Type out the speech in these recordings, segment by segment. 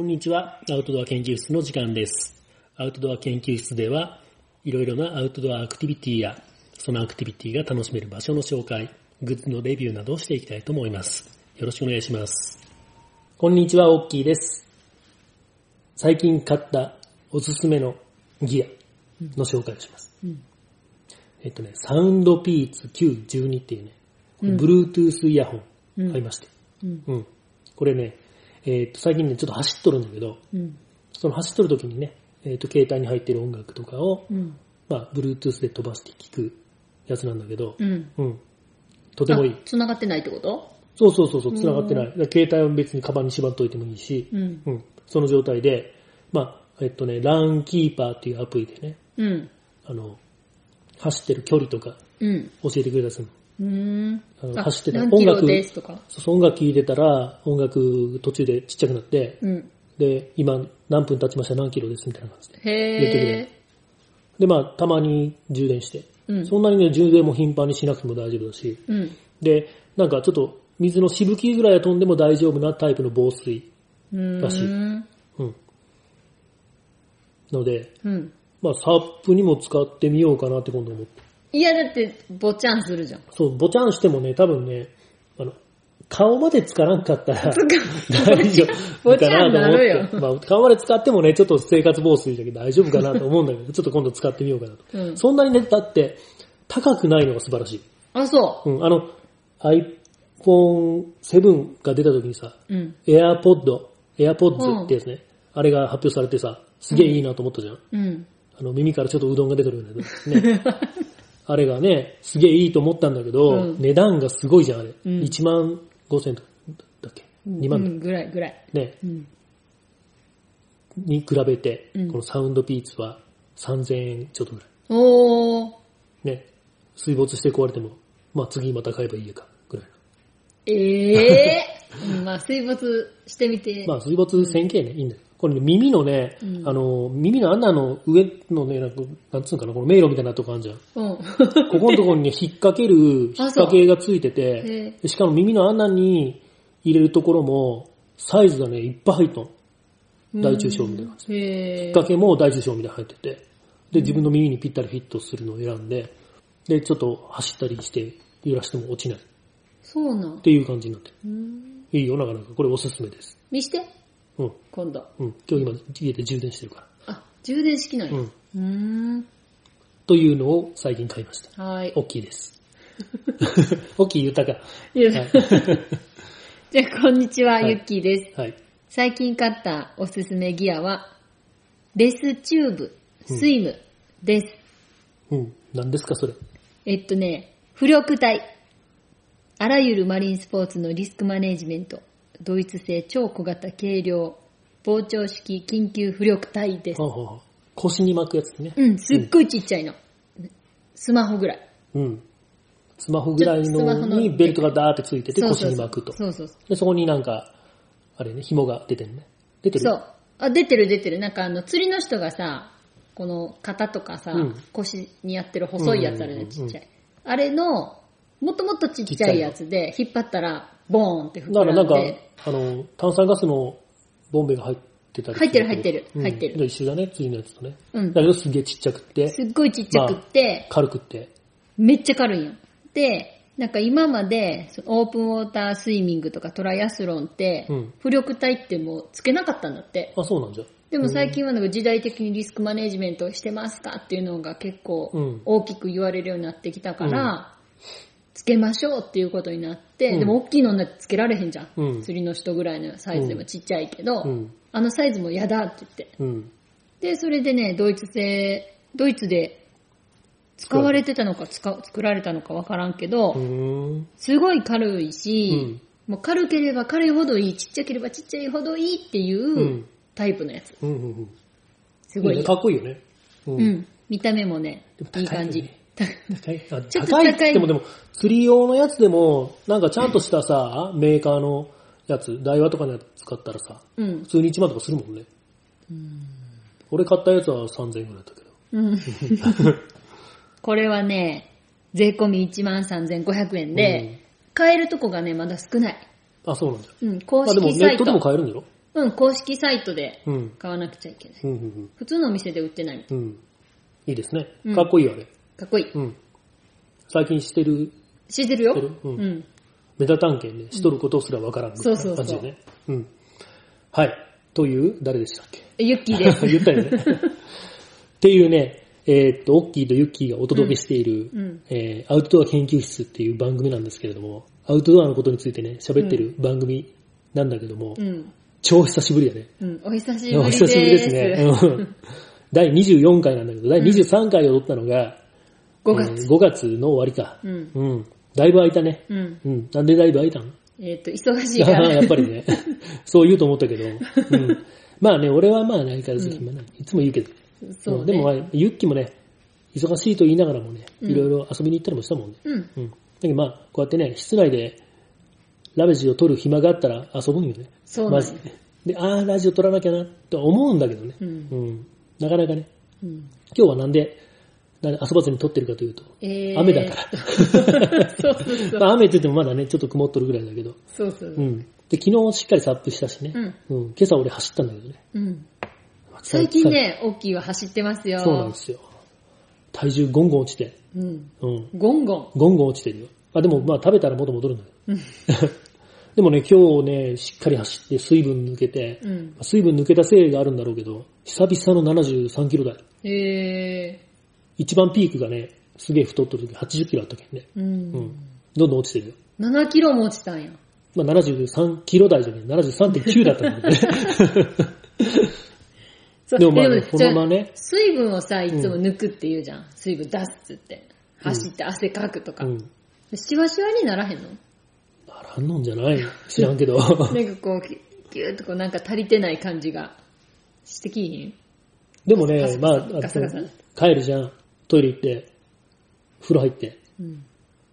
こんにちは。アウトドア研究室の時間です。アウトドア研究室では、いろいろなアウトドアアクティビティや、そのアクティビティが楽しめる場所の紹介、グッズのレビューなどをしていきたいと思います。よろしくお願いします。こんにちは、オッキーです。最近買ったおすすめのギアの紹介をします。うんえっとね、サウンドピーツ Q12 っていうね、Bluetooth イヤホン買いまして。うん。うん。これね、えっと、最近ね、ちょっと走っとるんだけど、うん。その走っとる時にね、えっと、携帯に入ってる音楽とかを、うん。まあ、Bluetooth で飛ばして聞くやつなんだけど、うん。うん。とてもいいあ。繋がってないってこと？そうそうそうそう、繋がってない。携帯は別にカバンに縛っといてもいいし、うん。うん。その状態で、まあ、えっとね、ランキーパーっていうアプリでね、うん。あの、走ってる距離とかうん。教えてくれたりするの。うーん。あのあ走ってた音楽。そう音楽聴いてたら、音楽途中でちっちゃくなって、うん。で、今何分経ちました？何キロです？みたいな感じで。へ。で、まあ、たまに充電して、うんそんなにね、充電も頻繁にしなくても大丈夫だし、うん。で、なんかちょっと水のしぶきぐらいは飛んでも大丈夫なタイプの防水。らしいん。うん。ので、うん。まあ、サップにも使ってみようかなって今度思って。いや、だって、ぼちゃんするじゃん。そう、ぼちゃんしてもね、多分ね、あの、顔まで使わんかったら、大丈夫かなんと思って。まあ、顔まで使ってもね、ちょっと生活防水だけど大丈夫かなと思うんだけど、ちょっと今度使ってみようかなと。うん。そんなにね、だって、高くないのが素晴らしい。あ、そうん、あの、iPhone7 が出た時にさ、う。うん。AirPod、AirPods ってやつね、あれが発表されてさ、すげえいいなと思ったじゃん。うん。あの、耳からちょっとうどんが出てるようなね。あれがね、すげえいいと思ったんだけど、うん値段がすごいじゃん、あれ。うん1万5千とかだっけ ?2 万だ、うん、ぐらい、ぐらい。ね、うん。に比べて、うんこのサウンドピーツは3000円ちょっとぐらい。おー。ね、水没して壊れても、まあ次また買えばいいやか、ぐらいええー。う んまあ、水没してみて。の。まあ水没1000系ね、いいんだよ。これね、耳のね、うんあの、耳の穴の上のね、なんかなんつうのかな、この迷路みたいなとこあるじゃん。うん。ここのところにね、引っ掛ける、引っ掛けがついてて、でしかも耳の穴に入れるところも、サイズがね、いっぱい入っとん。大中小みたいな感じ。へ引っー。掛けも大中小みたいなの入ってて、で、自分の耳にぴったりフィットするのを選んで、で、ちょっと走ったりして、揺らしても落ちないっそうなん。ていう感じになってる。うん。いいよ、なかなか。これおすすめです。見して。うん。今度。うん。今日今家で充電してるかあ、充電式なんら。や。う。うんーん。というのを最近買いました。はーい。大きいです。大きい言ったか。じゃあ、こんにちは、はいゆっきーです。はい。最近買ったおすすめギアは、レスチューブ、スイムです。うん。何ですか、それ？えっとね、浮力体。あらゆるマリンスポーツのリスクマネジメント。ドイツ製超小型軽量、膨張式緊急浮力体です腰に巻くやつね。うん、すっごいちっちゃいの。スマホぐらい。うん。スマホぐらいののにベルトがダーってついてて腰に巻くと。そうそうそで、そこになんか、あれね、紐が出てるね。出てう。る？そう。あ、出てる出てる。なんかあの、釣りの人がさ、この肩とかさ、うん腰にやってる細いやつあるね、うんうんうんうんちっちゃい。あれの、もっともっとちっちゃいやつで、引っ張ったら、ボーンって膨だからなんかあの、炭酸ガスのボンベが入ってたり入ってる入ってるうん。入ってる。で一緒だね、次のやつとね。うん。だけどすげえちっちゃくって、すっごいちっちゃくって、軽くって。めっちゃ軽いんよ。で、なんか今まで、オープンウォータースイミングとかトライアスロンって、うん。浮力体ってもうつけなかったんだって。あ、そうなんじゃ。でも最近はなんか時代的にリスクマネジメントをしてますかっていうのが結構うん。大きく言われるようになってきたから、つけましょうっていうことになって、うんでも大きいのになってつけられへんじゃん。うん釣りの人ぐらいのサイズでもちっちゃいけど、うん。あのサイズも嫌だって言って。うん。で、それでね、ドイツ製、ドイツで使われてたのか作られたのかわからんけど。すごい軽いし、うんもう軽ければ軽いほどいい、ちっちゃければちっちゃいほどいいっていううんタイプのやつ。すごいかっこいいよね。ううん。見た目もねいいい感じよね。高いあちょっと高い高い言ってもでも、釣り用のやつでも、なんかちゃんとしたさ、メーカーのやつ、ダイワとかのやつ使ったらさ、うん普。通に1万とかするもんね。俺買ったやつは3000円ぐらいだったけど。うん。これはね、税込み13,500円で、買えるとこがね、まだ少ない。あ、そうなんだ。うん、公あ、でも式サイト。ネットでも買えるんだろうん、公式サイトでうん。買わなくちゃいけない。うん、うん、普通のお店で売ってない。うん。うん。いいですねうん。かっこいいよ、あれ。かっこいい。うん。最近してる、知ってるよる？うんうん。メタ探検ね、しとることすらわからんみたいな感じでね。うん。はい。という、誰でしたっけ？ユッキーです。言ったよね。っていうね、えーっと、オッキーとユッキーがお届けしている、うん。えーアウトドア研究室っていう番組なんですけれども、アウトドアのことについてね、喋ってる番組なんだけども、うん。超久しぶりやね。うん。お久しぶおりです。久しぶりですね。うん 第24回なんだけど、第23回を撮ったのが、5月。えー5月の終わりか。うん。うん。だいぶ空いたね。うん。うん。なんでだいぶ空いたんえっと、忙しいから。やっぱりね。そう言うと思ったけど。うん。まあね、俺はまあ相変わらず暇ない。いつも言うけど。そうね。んでもまあ、ユッキもね、忙しいと言いながらもね、うんいろいろ遊びに行ったりもしたもんね。うん。うん。だけどまあ、こうやってね、室内でラベジを撮る暇があったら遊ぶんよね。そうなんやまずね。で、ああ、ラジオ撮らなきゃな、とは思うんだけどね。うんうん。なかなかね、うん。今日はなんで遊ばずに撮ってるかというと、えー、雨だから。そうそうそう。まあ雨って言ってもまだね、ちょっと曇っとるぐらいだけど。そうそう。うん。で、昨日しっかりサップしたしね。うん。うん。今朝俺走ったんだけどね。うん。最近ね、オッキーは走ってますよ。そうなんですよ。体重ゴンゴン落ちて。うん。うん。ゴンゴン。ゴンゴン落ちてるよ。あ、でもまあ食べたら元戻るんだけうん。ど。でもね、今日ね、しっかり走って水分抜けて、うん。水分抜けたせいがあるんだろうけど、久々の73キロ台。え一番ピークがね、すげえ太っとる時80キロあったけんね。ー。う。うんん。どんどん落ちてるよ。7キロも落ちたんや。まあ73キロ台じゃねえ、73.9だったんだけどね。でもまあね、このままね、水分をさ、いつも抜くって言うじゃん。水分出すって。走って汗かくとか。うん。シワシワにならへんの？ならんのんじゃない知らんけど。なんかこう、ギューッとこうなんか足りてない感じがしてきひん？でもね、まあ、帰るじゃん。トイレ行って、風呂入って、うん。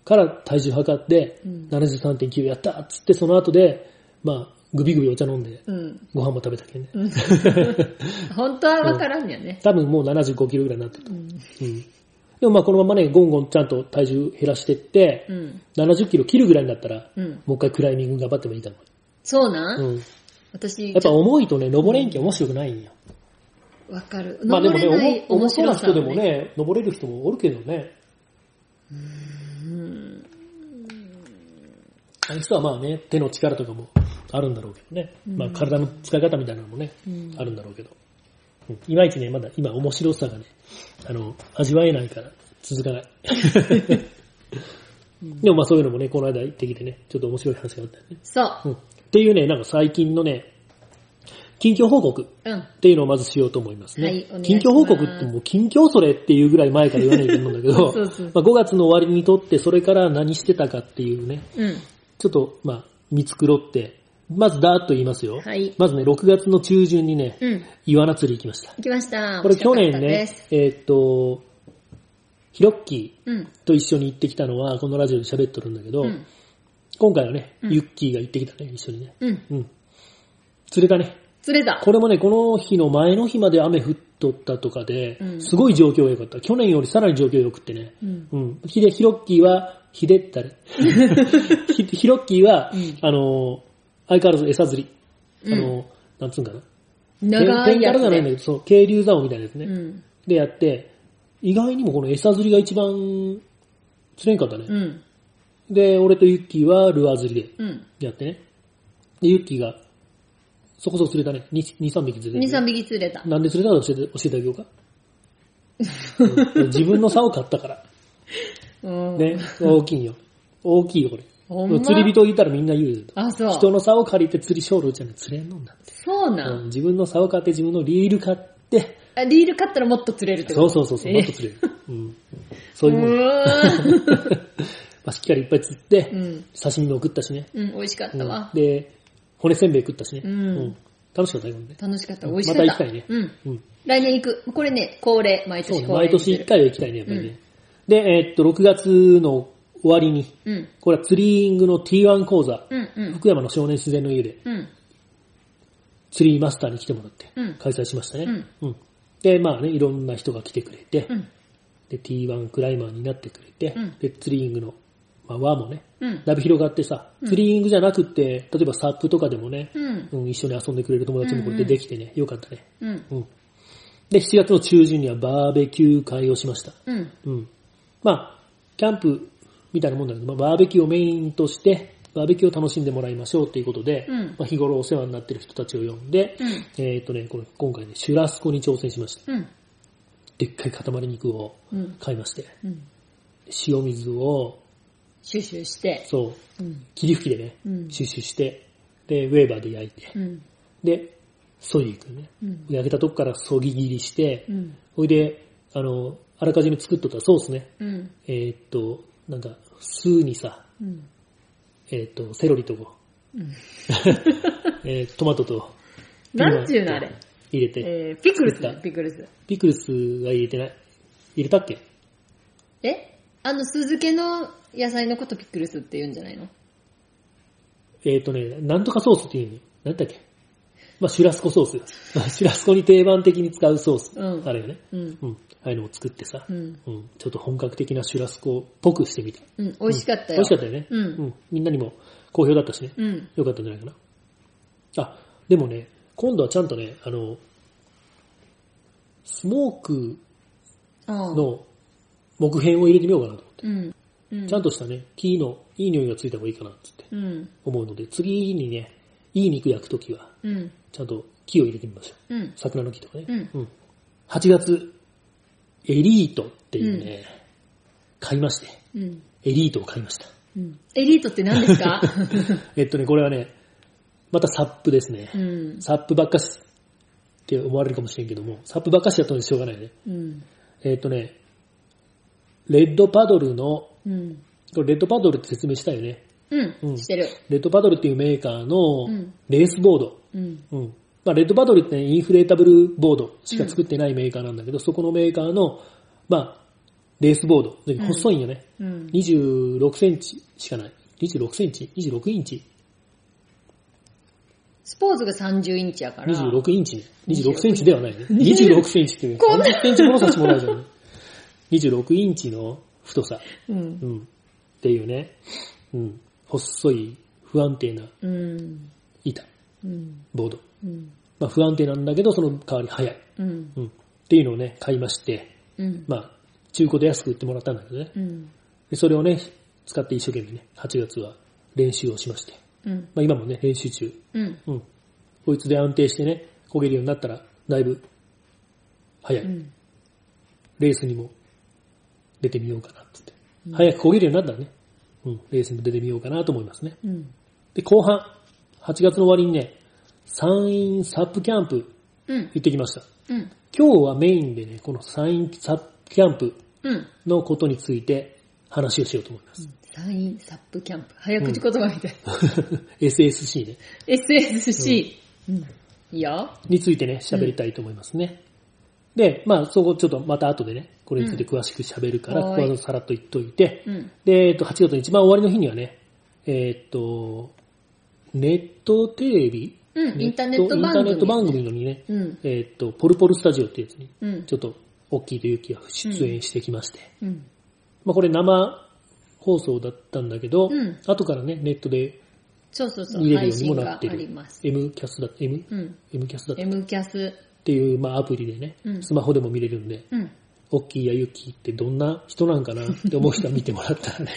から体重測って、うん73.9やったっつって、その後で、まあ、グビグビお茶飲んで、うん。ご飯も食べたけんね。うん 本当はわからんやね。多分もう75キロぐらいになってた。うん。うん。でもまあこのままね、ゴンゴンちゃんと体重減らしてって、うん。70キロ切るぐらいになったら、うん。もう一回クライミング頑張ってもいいと思そうなう。うん。私、やっぱ重いとね、登れんけ面白くないんよ。わかる。まあでもね、重重そうな人でもね、登れる人もおるけどね。うん。あの人はまあね、手の力とかもあるんだろうけどね。まあ体の使い方みたいなのもね、うんあるんだろうけど。うんいまいちね、まだ今面白さがね、あの、味わえないから続かない。でもまあそういうのもね、この間行ってきてね、ちょっと面白い話があったよね。そうう。ん。っていうね、なんか最近のね、近況報告うん。っていうのをまずしようと思いますね。はいお願い近況報告ってもう近況それっていうぐらい前から言わないと思うんだけど、そうそうまあ、5月の終わりにとってそれから何してたかっていうね、うん。ちょっとまあ見繕って、まずダーッと言いますよ。はいまずね、6月の中旬にね、うん。イワナ釣り行きました。行きました。これ去年ねえーっと、ヒロッキうん。ーと一緒に行ってきたのは、このラジオで喋っとるんだけど、うん。今回はね、うんユッキーが行ってきたね、一緒にね。うん。うん。釣れたね。釣れた。これもね、この日の前の日まで雨降っとったとかで、うんすごい状況が良かった。去年よりさらに状況良くってね。うん。うん。ヒデ、ヒロッキーは、ヒデったれ。ヒヒロッキーは、うんあの、相変わらず餌釣り。あうんの、なんつうんかな。長いやつ天からじゃないんだで。けど、そう、渓流竿みたいなやつね。うん。でやって、意外にもこの餌釣りが一番釣れんかったね。うん。で、俺とユッキーはルアー釣りうん。でやってね。で、ユッキーが、そこそこ釣れたね。2、2 3匹釣れ2、て、3匹釣れた。なんで釣れたか教えて、教えてあげようか？う ん自分の竿買ったから。うん。ね、大きいよ。大きいよ、これ。ほんま？釣り人いたらみんな言うよ。あ、そう。人の竿借りて釣りショールじゃね釣れんのんだって、そうな。うんん自分の竿買って自分のリール買って、あリール買ったらもっと釣れるってこと？そうそうそうそう、えもっと釣れる。うん。そういうもん。うまーん あ、しっかりいっぱい釣って、うん。刺身も食ったしね。うん、美味しかったわ。うんで、骨せんべい食ったしね。うん楽しかったよね。楽しかった。うん美味しかった。また行きたいねうん。うん。来年行く。これね、恒例、毎年恒例毎年1回は行きたいね、やっぱりね。で、えーっと、6月の終わりに、うん。これは釣りングの T1 講座、うん、うん。福山の少年自然の家でうん。釣りマスターに来てもらってうん、開催しましたね。うんうんで、まあね、いろんな人が来てくれて、うん。で、T1 クライマーになってくれて、うんで、釣りングのまあ、輪もね、うん。だいぶ広がってさ、うんツリーイングじゃなくって、例えばサップとかでもね、うん。うん、一緒に遊んでくれる友達もこれでできてね、よかったね。うん。うん。で、7月の中旬にはバーベキュー会をしました。うん。うん。まあ、キャンプみたいなもんだけど、まあ、バーベキューをメインとして、バーベキューを楽しんでもらいましょうっていうことで、うんまあ、日頃お世話になってる人たちを呼んで、うん。えっ、とね、これ今回ね、シュラスコに挑戦しました。うん。でっかい塊肉をうん。買いまして、うん。塩水を、シュシュして。そう、うん。霧吹きでね、うん。シュッシュして、で、ウェーバーで焼いて、うん。で、そいでいくね。うん。焼けたとこからそぎ切りして、うん。ほいで、あの、あらかじめ作っとったソースね、うん。えーっと、なんか、酢にさ、うん。えーっと、セロリと。えートマトと、なんちゅうのあれ？入れて、えー、ピクルス？ピクルス。ピクルスが入れてない。入れたっけ？え？あの、酢漬けの野菜のことピクルスって言うんじゃないの？えーっとね、なんとかソースっていうの。なんだっけ？まあ、シュラスコソース。まあシュラスコに定番的に使うソース。うんあれよね。うん。うん。ああいうのも作ってさ、うん。うん。ちょっと本格的なシュラスコっぽくしてみた。うん。美味しかったよ。美味しかったよね。うんうん。みんなにも好評だったしね。うん。よかったんじゃないかな。あ、でもね、今度はちゃんとね、あの、スモーク。の木片を入れてみようかなと思って。うん。うん。ちゃんとしたね、木のいい匂いがついた方がいいかなってってうん。思うので、次にね、いい肉焼くときは、うん。ちゃんと木を入れてみましょう。うん。桜の木とかね。うんうん。8月、エリートっていうね、買いまして、うん。エリートを買いました。うん。エリートって何ですか？えっとね、これはね、またサップですね。うん。サップばっかしって思われるかもしれんけども、サップばっかしやったのでしょうがないね。うん。えっ、とね、レッドパドルの、うん。これレッドパドルって説明したよね。う。うんんしてる。レッドパドルっていうメーカーのうんレースボード。うん。うん。まあ、レッドパドルって、ね、インフレータブルボードしか作ってないメーカーなんだけど、そこのメーカーの、まあ、レースボード。細いんよね。うん。26センチしかない。26センチ ?26 インチ？スポーツが30インチやから。26インチね。26センチではないね。26センチっていう。こんな30センチ物差しもないじゃん。26インチの太さ。うん。うん。っていうね。うん。細い、不安定なうん。板、うん。ボード。うん。まあ不安定なんだけど、その代わり速い。うん。うん。っていうのをね、買いまして、うん。まあ、中古で安く売ってもらったんだけどね。うん。でそれをね、使って一生懸命ね、8月は練習をしまして。うん。まあ今もね、練習中。うん。うん。こいつで安定してね、焦げるようになったら、だいぶ、早い。うん。レースにも出てみようかなってって。早く焦げるようになったらね、うん、レースにも出てみようかなと思いますね。うん。で、後半、8月の終わりにね、山陰サップキャンプうん。行ってきました。うん。今日はメインでね、この山陰サップキャンプうん。のことについて話をしようと思います。山陰サップキャンプ。早口言葉みたい。SSC ね。SSC。うん。いいよ。についてね、喋りたいと思いますね。で、まあ、そこちょっとまた後でね、これについて詳しく喋るから、うんここはさらっと言っといて、うん。で、えっと、8月の一番終わりの日にはね、えっと、ネットテレビ？うんインターネットインタ番組ーネット番組のにね、うん。えっと、ポルポルスタジオってやつに、うん。ちょっと、大きいという気が出演してきまして、うん。まあこれ生放送だったんだけど、うん後からね、ネットでそうそうそう。見れるようにもなってる。ります。M キャスだ、M? うん。M キャスだっ M キャス。ていう、まあアプリでね、うんスマホでも見れるんで、うん。オッキーやユキってどんな人なんかなって思う人は見てもらったらね、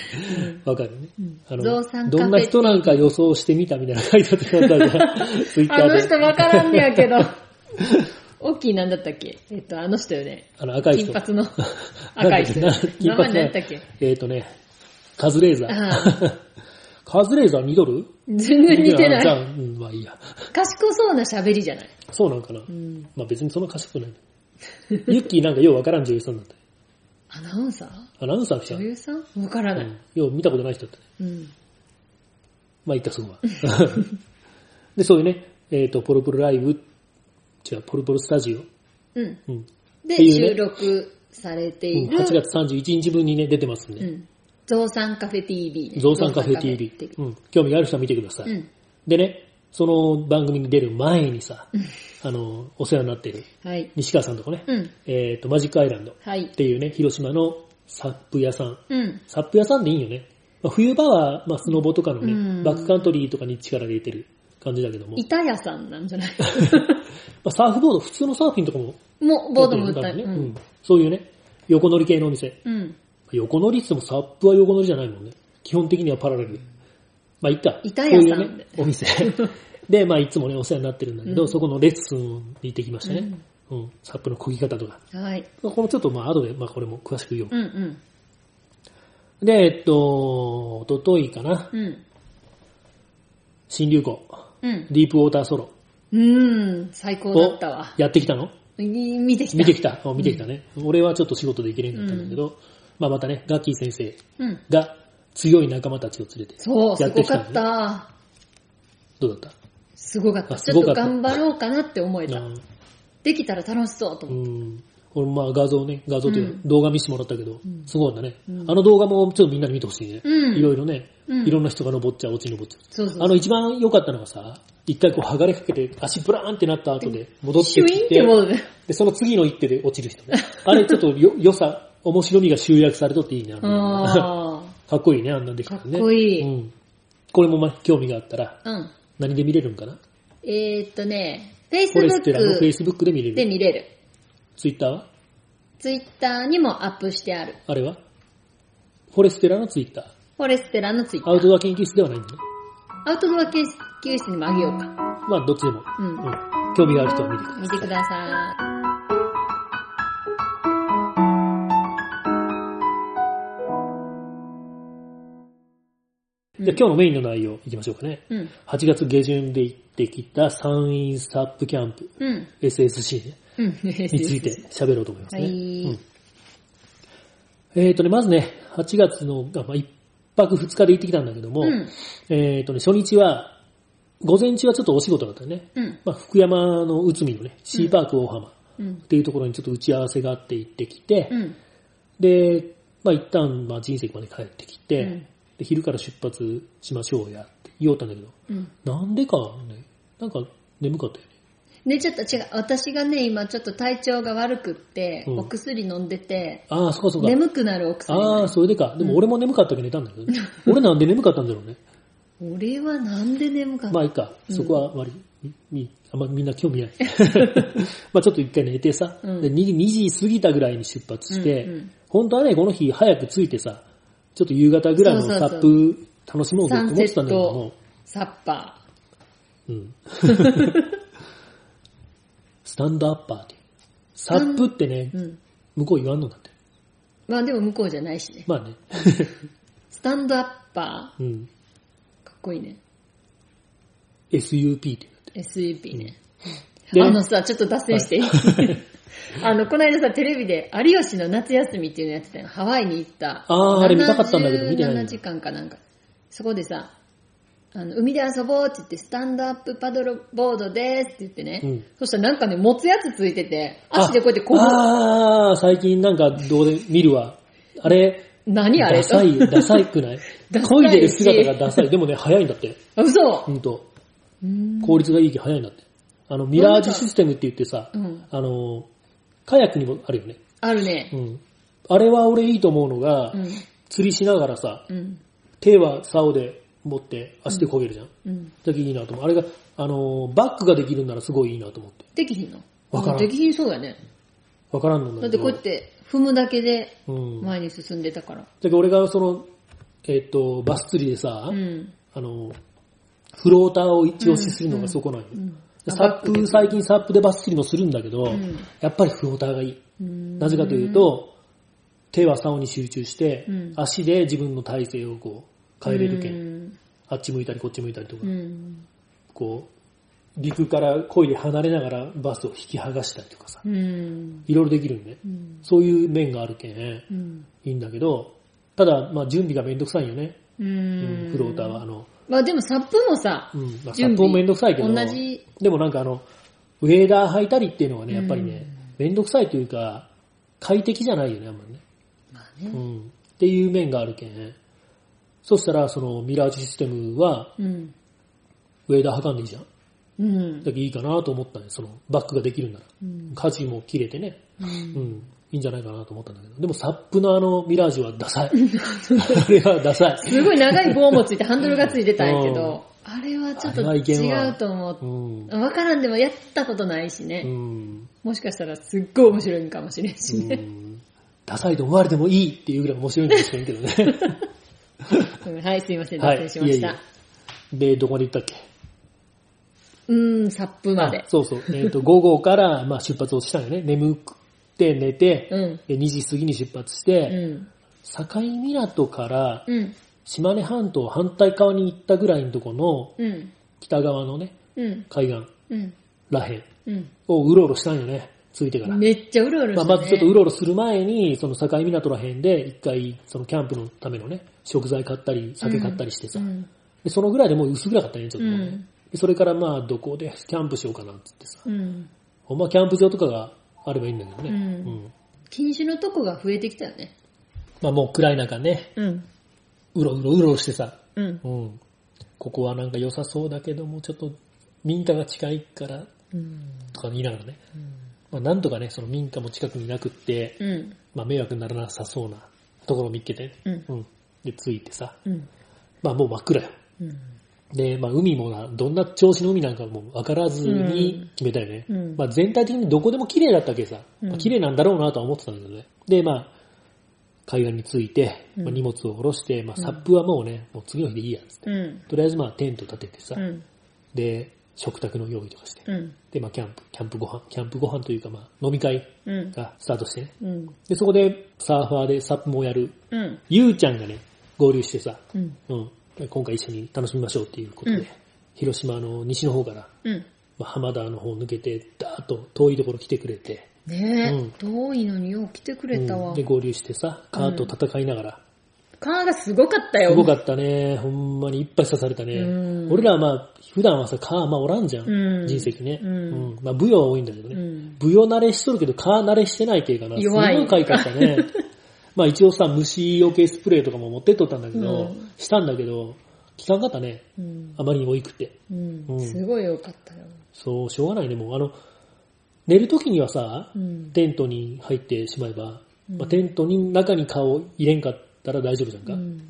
わかるね。あゾウさんカフェどんな人なんか予想してみたみたいな書いてあったから、ツイッタあのーで。人わからんねやけど。大きいなんだったっけ？えっと、あの人よね。あの赤い人。金髪の 赤い人。な金名前髪何やったっけ？えっ、とね、カズレーザー。あカズレーザー似とる？全然似てない。じゃあ、うん、まあいいや。賢そうな喋りじゃない。そうなんかな。うん。まあ別にそんな賢くない。ユッキーなんかようわからん女優さんだったよ。アナウンサー？アナウンサーじゃん。女優さん？わからない。うん。よう見たことない人だったね。うん。まあいいか、そこは。で、そういうね、えっ、と、ポルポルライブ、違う、ポルポルスタジオ。うん。うん。で、ね収録されている。8月31日分にね、出てますんで。うん。ゾウさんカフェ TV ね。ゾウさんカフェ TV。うん。興味がある人は見てください。うん。でね、その番組に出る前にさ、あの、お世話になっているはい。西川さんとかね、うん。えっ、と、マジックアイランドっはい。ていうね、広島のサップ屋さん。うん。サップ屋さんでいいよね。まあ、冬場は、まあ、スノボとかのね、うんバックカントリーとかに力入れてる感じだけども、板屋さんなんじゃない？まあ、サーフボード、普通のサーフィンとかももう、ボードも売ったり。ね、ううんん。そういうね、横乗り系のお店。うん。横乗りって言ってもサップは横乗りじゃないもんね。基本的にはパラレル。まあ、いっか。板屋さんでこういうね、お店。で、まあ、いつもね、お世話になってるんだけど、うんそこのレッスンに行ってきましたね。うん。サップの漕ぎ方とか。はい。まあこのちょっと、まあ、後で、まあ、これも詳しく言おう。うんうん。で、えっと、おとといかな。うん。新流行。うん。ディープウォーターソロうん。最高だをったわ。やってきたの？み見てきた。見てきた。あ見てきたね。俺はちょっと仕事で行けれんかったんだけど、まあまたね、ガッキー先生うん。が強い仲間たちを連れてそう、すやってきたのねごかった。どうだった？すごかった。あちょっと頑張ろうかなって思えた。あできたら楽しそうとう思って。ん。俺まあ画像ね、画像というかうん動画見せてもらったけど、んすごいんだね、うんあの動画もちょっとみんなに見てほしいね。うんいろいろね、うんいろんな人が登っちゃう、落ち登っちゃう。そうそうそう。あの一番良かったのがさ、一回こう剥がれかけて足ブラーンってなった後で戻ってシュインきってて戻る。で、その次の一手で落ちる人ね。あれちょっとよ良さ、面白みが集約されとっていいね。あのあ かっこいいね、あんなんできたらね。かっこいいうん。これもまあ興味があったら、あ。うん。何で見れるんかな？えーっとね、フォレステラの Facebook Facebook で見れる。で見れる。Twitter は？Twitter にもアップしてある。あれは？フォレステラの Twitter。フォレステラの Twitter。アウトドア研究室ではないんだね。アウトドア研究室にもあげようか。まあ、どっちでも。うんうん。興味がある人は見てください。見てくださじゃあ今日のメインの内容いきましょうかね。うん。8月下旬で行ってきた山陰サップキャンプ、うん。SSC ね、うん。について喋ろうと思いますね。はいうんえっ、とね、まずね、8月の、あまあ、1泊2日で行ってきたんだけども、うん。えっ、とね、初日は、午前中はちょっとお仕事だったね。うん。まあ、福山の内海のね、シーパーク大浜っうん。ていうところにちょっと打ち合わせがあって行ってきて、うん。で、まあ一旦、まあ人生まで帰ってきて、うんで、昼から出発しましょうやって言おうったんだけど、うん。なんでかね、なんか眠かったよね。ね、ちょっと違う。私がね、今ちょっと体調が悪くって、うんお薬飲んでて、ああ、そっかそっか。眠くなるお薬ああ、それでか。でも俺も眠かったけど寝たんだけどね。俺なんで眠かったんだろうね。俺はなんで眠かった？まあいいか。そこは割り、みあんまみんな興味ない。まあちょっと一回寝てさ、うんで 2, 2時過ぎたぐらいに出発して、うんうん本当はね、この日早く着いてさ、ちょっと夕方ぐらいのサップ楽しもうぜって思ってたんだけども、サッパうん。スタンドアッパーって。サップってねー。、うん。向こう言わんのだって。まあでも向こうじゃないしね。まあね。スタンドアッパうん。ー、かっこいいね。SUP って言うんだって。SUP ね。であのさ、ちょっと脱線していい、あの、この間さ、テレビで有吉の夏休みっていうのやってたよ。ハワイに行った。あーあれ見たかったんだけど見てないんだ7時間かなんか。そこでさ、あの、海で遊ぼうって言って、スタンドアップパドルボードですって言ってね。うんそしたらなんかね、持つやつついてて、足でこうやってこぐ。ああー、最近なんかどうで見るわ。あれ、何あれ？ダサい、ダサいくない？漕いでる姿がダサい。でもね、早いんだって。あ、嘘ほん効率がいいけど早いんだって。あの、ミラージュシステムって言ってさ、うん。あの、カヤックにもあるよね。あるねう。ん。あれは俺いいと思うのが、うん。釣りしながらさ、うん。手は竿で持って足で漕げるじゃん。うん。だけいいなと思う。あれが、あの、バックができるならすごいいいなと思って。できひんの？わからんできひんそうやね。わからんのんだ。だってこうやって踏むだけで前に進んでたから。けど俺がその、えっ、と、バス釣りでさ、うん。あの、フローターを一押しするのがそこなんよ。うん。サップ、最近サップでバス釣りもするんだけど、んやっぱりフローターがいい。うんなぜかというと、手は竿に集中して、うん足で自分の体勢をこう変えれるけん、うんあっち向いたりこっち向いたりとか、うん。こう、陸から漕いで離れながらバスを引き剥がしたりとかさ、うん。いろいろできるんで、うん。そういう面があるけん、うん。いいんだけど、ただ、まあ準備がめんどくさいよね。フローターは。あの、まあでもサップもさ、うん、まあ、サップもめんどくさいけど、同じ、でもなんかあの、ウェーダー履いたりっていうのはね、やっぱりね、めんどくさいというか、快適じゃないよね、あんまりね。まあね。うん。っていう面があるけん。そしたら、そのミラージュシステムは、うん。ウェーダー履かんでいいじゃん。うん。だけどいいかなと思ったんで、そのバックができるなら。うん。舵も切れてね。ううんん。いいんじゃないかなと思ったんだけど。でもサップのあのミラージュはダサい。あれはダサい。すごい長い棒もついてハンドルがついてたんやけど、あれはちょっと違うと思うん。う。わからんでもやったことないしうね。ん。もしかしたらすっごい面白いんかもしれんしうね。んダサいと思われてもいいっていうぐらい面白いんかもしれんけどね。うんはい、すいません、はい脱線しました。いえいで、どこまで行ったっけ？うーん、サップまであ。そうそう。えっ、と、午後から、まあ、出発をしたんよね。眠くて寝て、うん。で2時過ぎに出発しうて、ん。境港からうん。島根半島反対側に行ったぐらいのとこのうん。北側のね、うん。海岸うん。らへんうん。をうろうろしたんよね。着いてから。めっちゃうろうろまあ、した、ね。まずちょっとうろうろする前に、その境港らへんで一回、そのキャンプのためのね、食材買ったり、酒買ったりしてさ。うん。でそのぐらいでもう薄暗かったね、ちょっと、うんでそれからまあ、どこでキャンプしようかなってってさ。うん。ほんまはキャンプ場とかがあればいいんだけどね。うん禁酒のとこが増えてきたよね。まあもう暗い中ね、うん。うろうろうろしてさ、うん。うん。ここはなんか良さそうだけども、ちょっと民家が近いから、うん。とか言いながらね。まあなんとかね、その民家も近くになくって、うん。まあ迷惑にならなさそうなところを見つけて、うん。うん。で、着いてさ、うん。まあもう真っ暗よ。うん。で、まあ海もな、どんな調子の海なんかも分からずに決めたよね。うんまあ全体的にどこでも綺麗だったけさ、うんまあ綺麗なんだろうなとは思ってたんだけどね。で、まあ、海岸に着いて、まあ、うん荷物を下ろして、まあサップはもうね、もう次の日でいいやつって。うん。とりあえずまあテント立ててさ、うん。で、食卓の用意とかして、うん。で、まあキャンプ、キャンプご飯、キャンプご飯というかまあ飲み会うん。がスタートしてね。うん。で、そこでサーファーでサップもやる、うん。ゆうちゃんがね、合流してさ、うん。うん、今回一緒に楽しみましょうっていうことで、うん広島の西の方から、うん。まあ、浜田の方抜けて、ダーッと遠いところ来てくれて、ねえ、うん遠いのによう来てくれたわ。うんで合流してさ、カーと戦いながら、カーがすごかったよ。すごかったね、ほんまにいっぱい刺されたね。うん俺らはまあ、普段はさ、カーまあおらんじゃん、うん人席ね、うんまあ、舞踊は多いんだけどね、うん。舞踊慣れしとるけど、カー慣れしてない系かな。弱いすごい回かったね。まあ一応さ、虫除けスプレーとかも持ってっとったんだけど、うんしたんだけど、効かんかったね。うん。あまりに多いくて。うんうんすごいよかったよ。そう、しょうがないね。もう、あの、寝るときにはさ、うん。テントに入ってしまえば、うんまあ、テントに中に顔を入れんかったら大丈夫じゃんか。うん。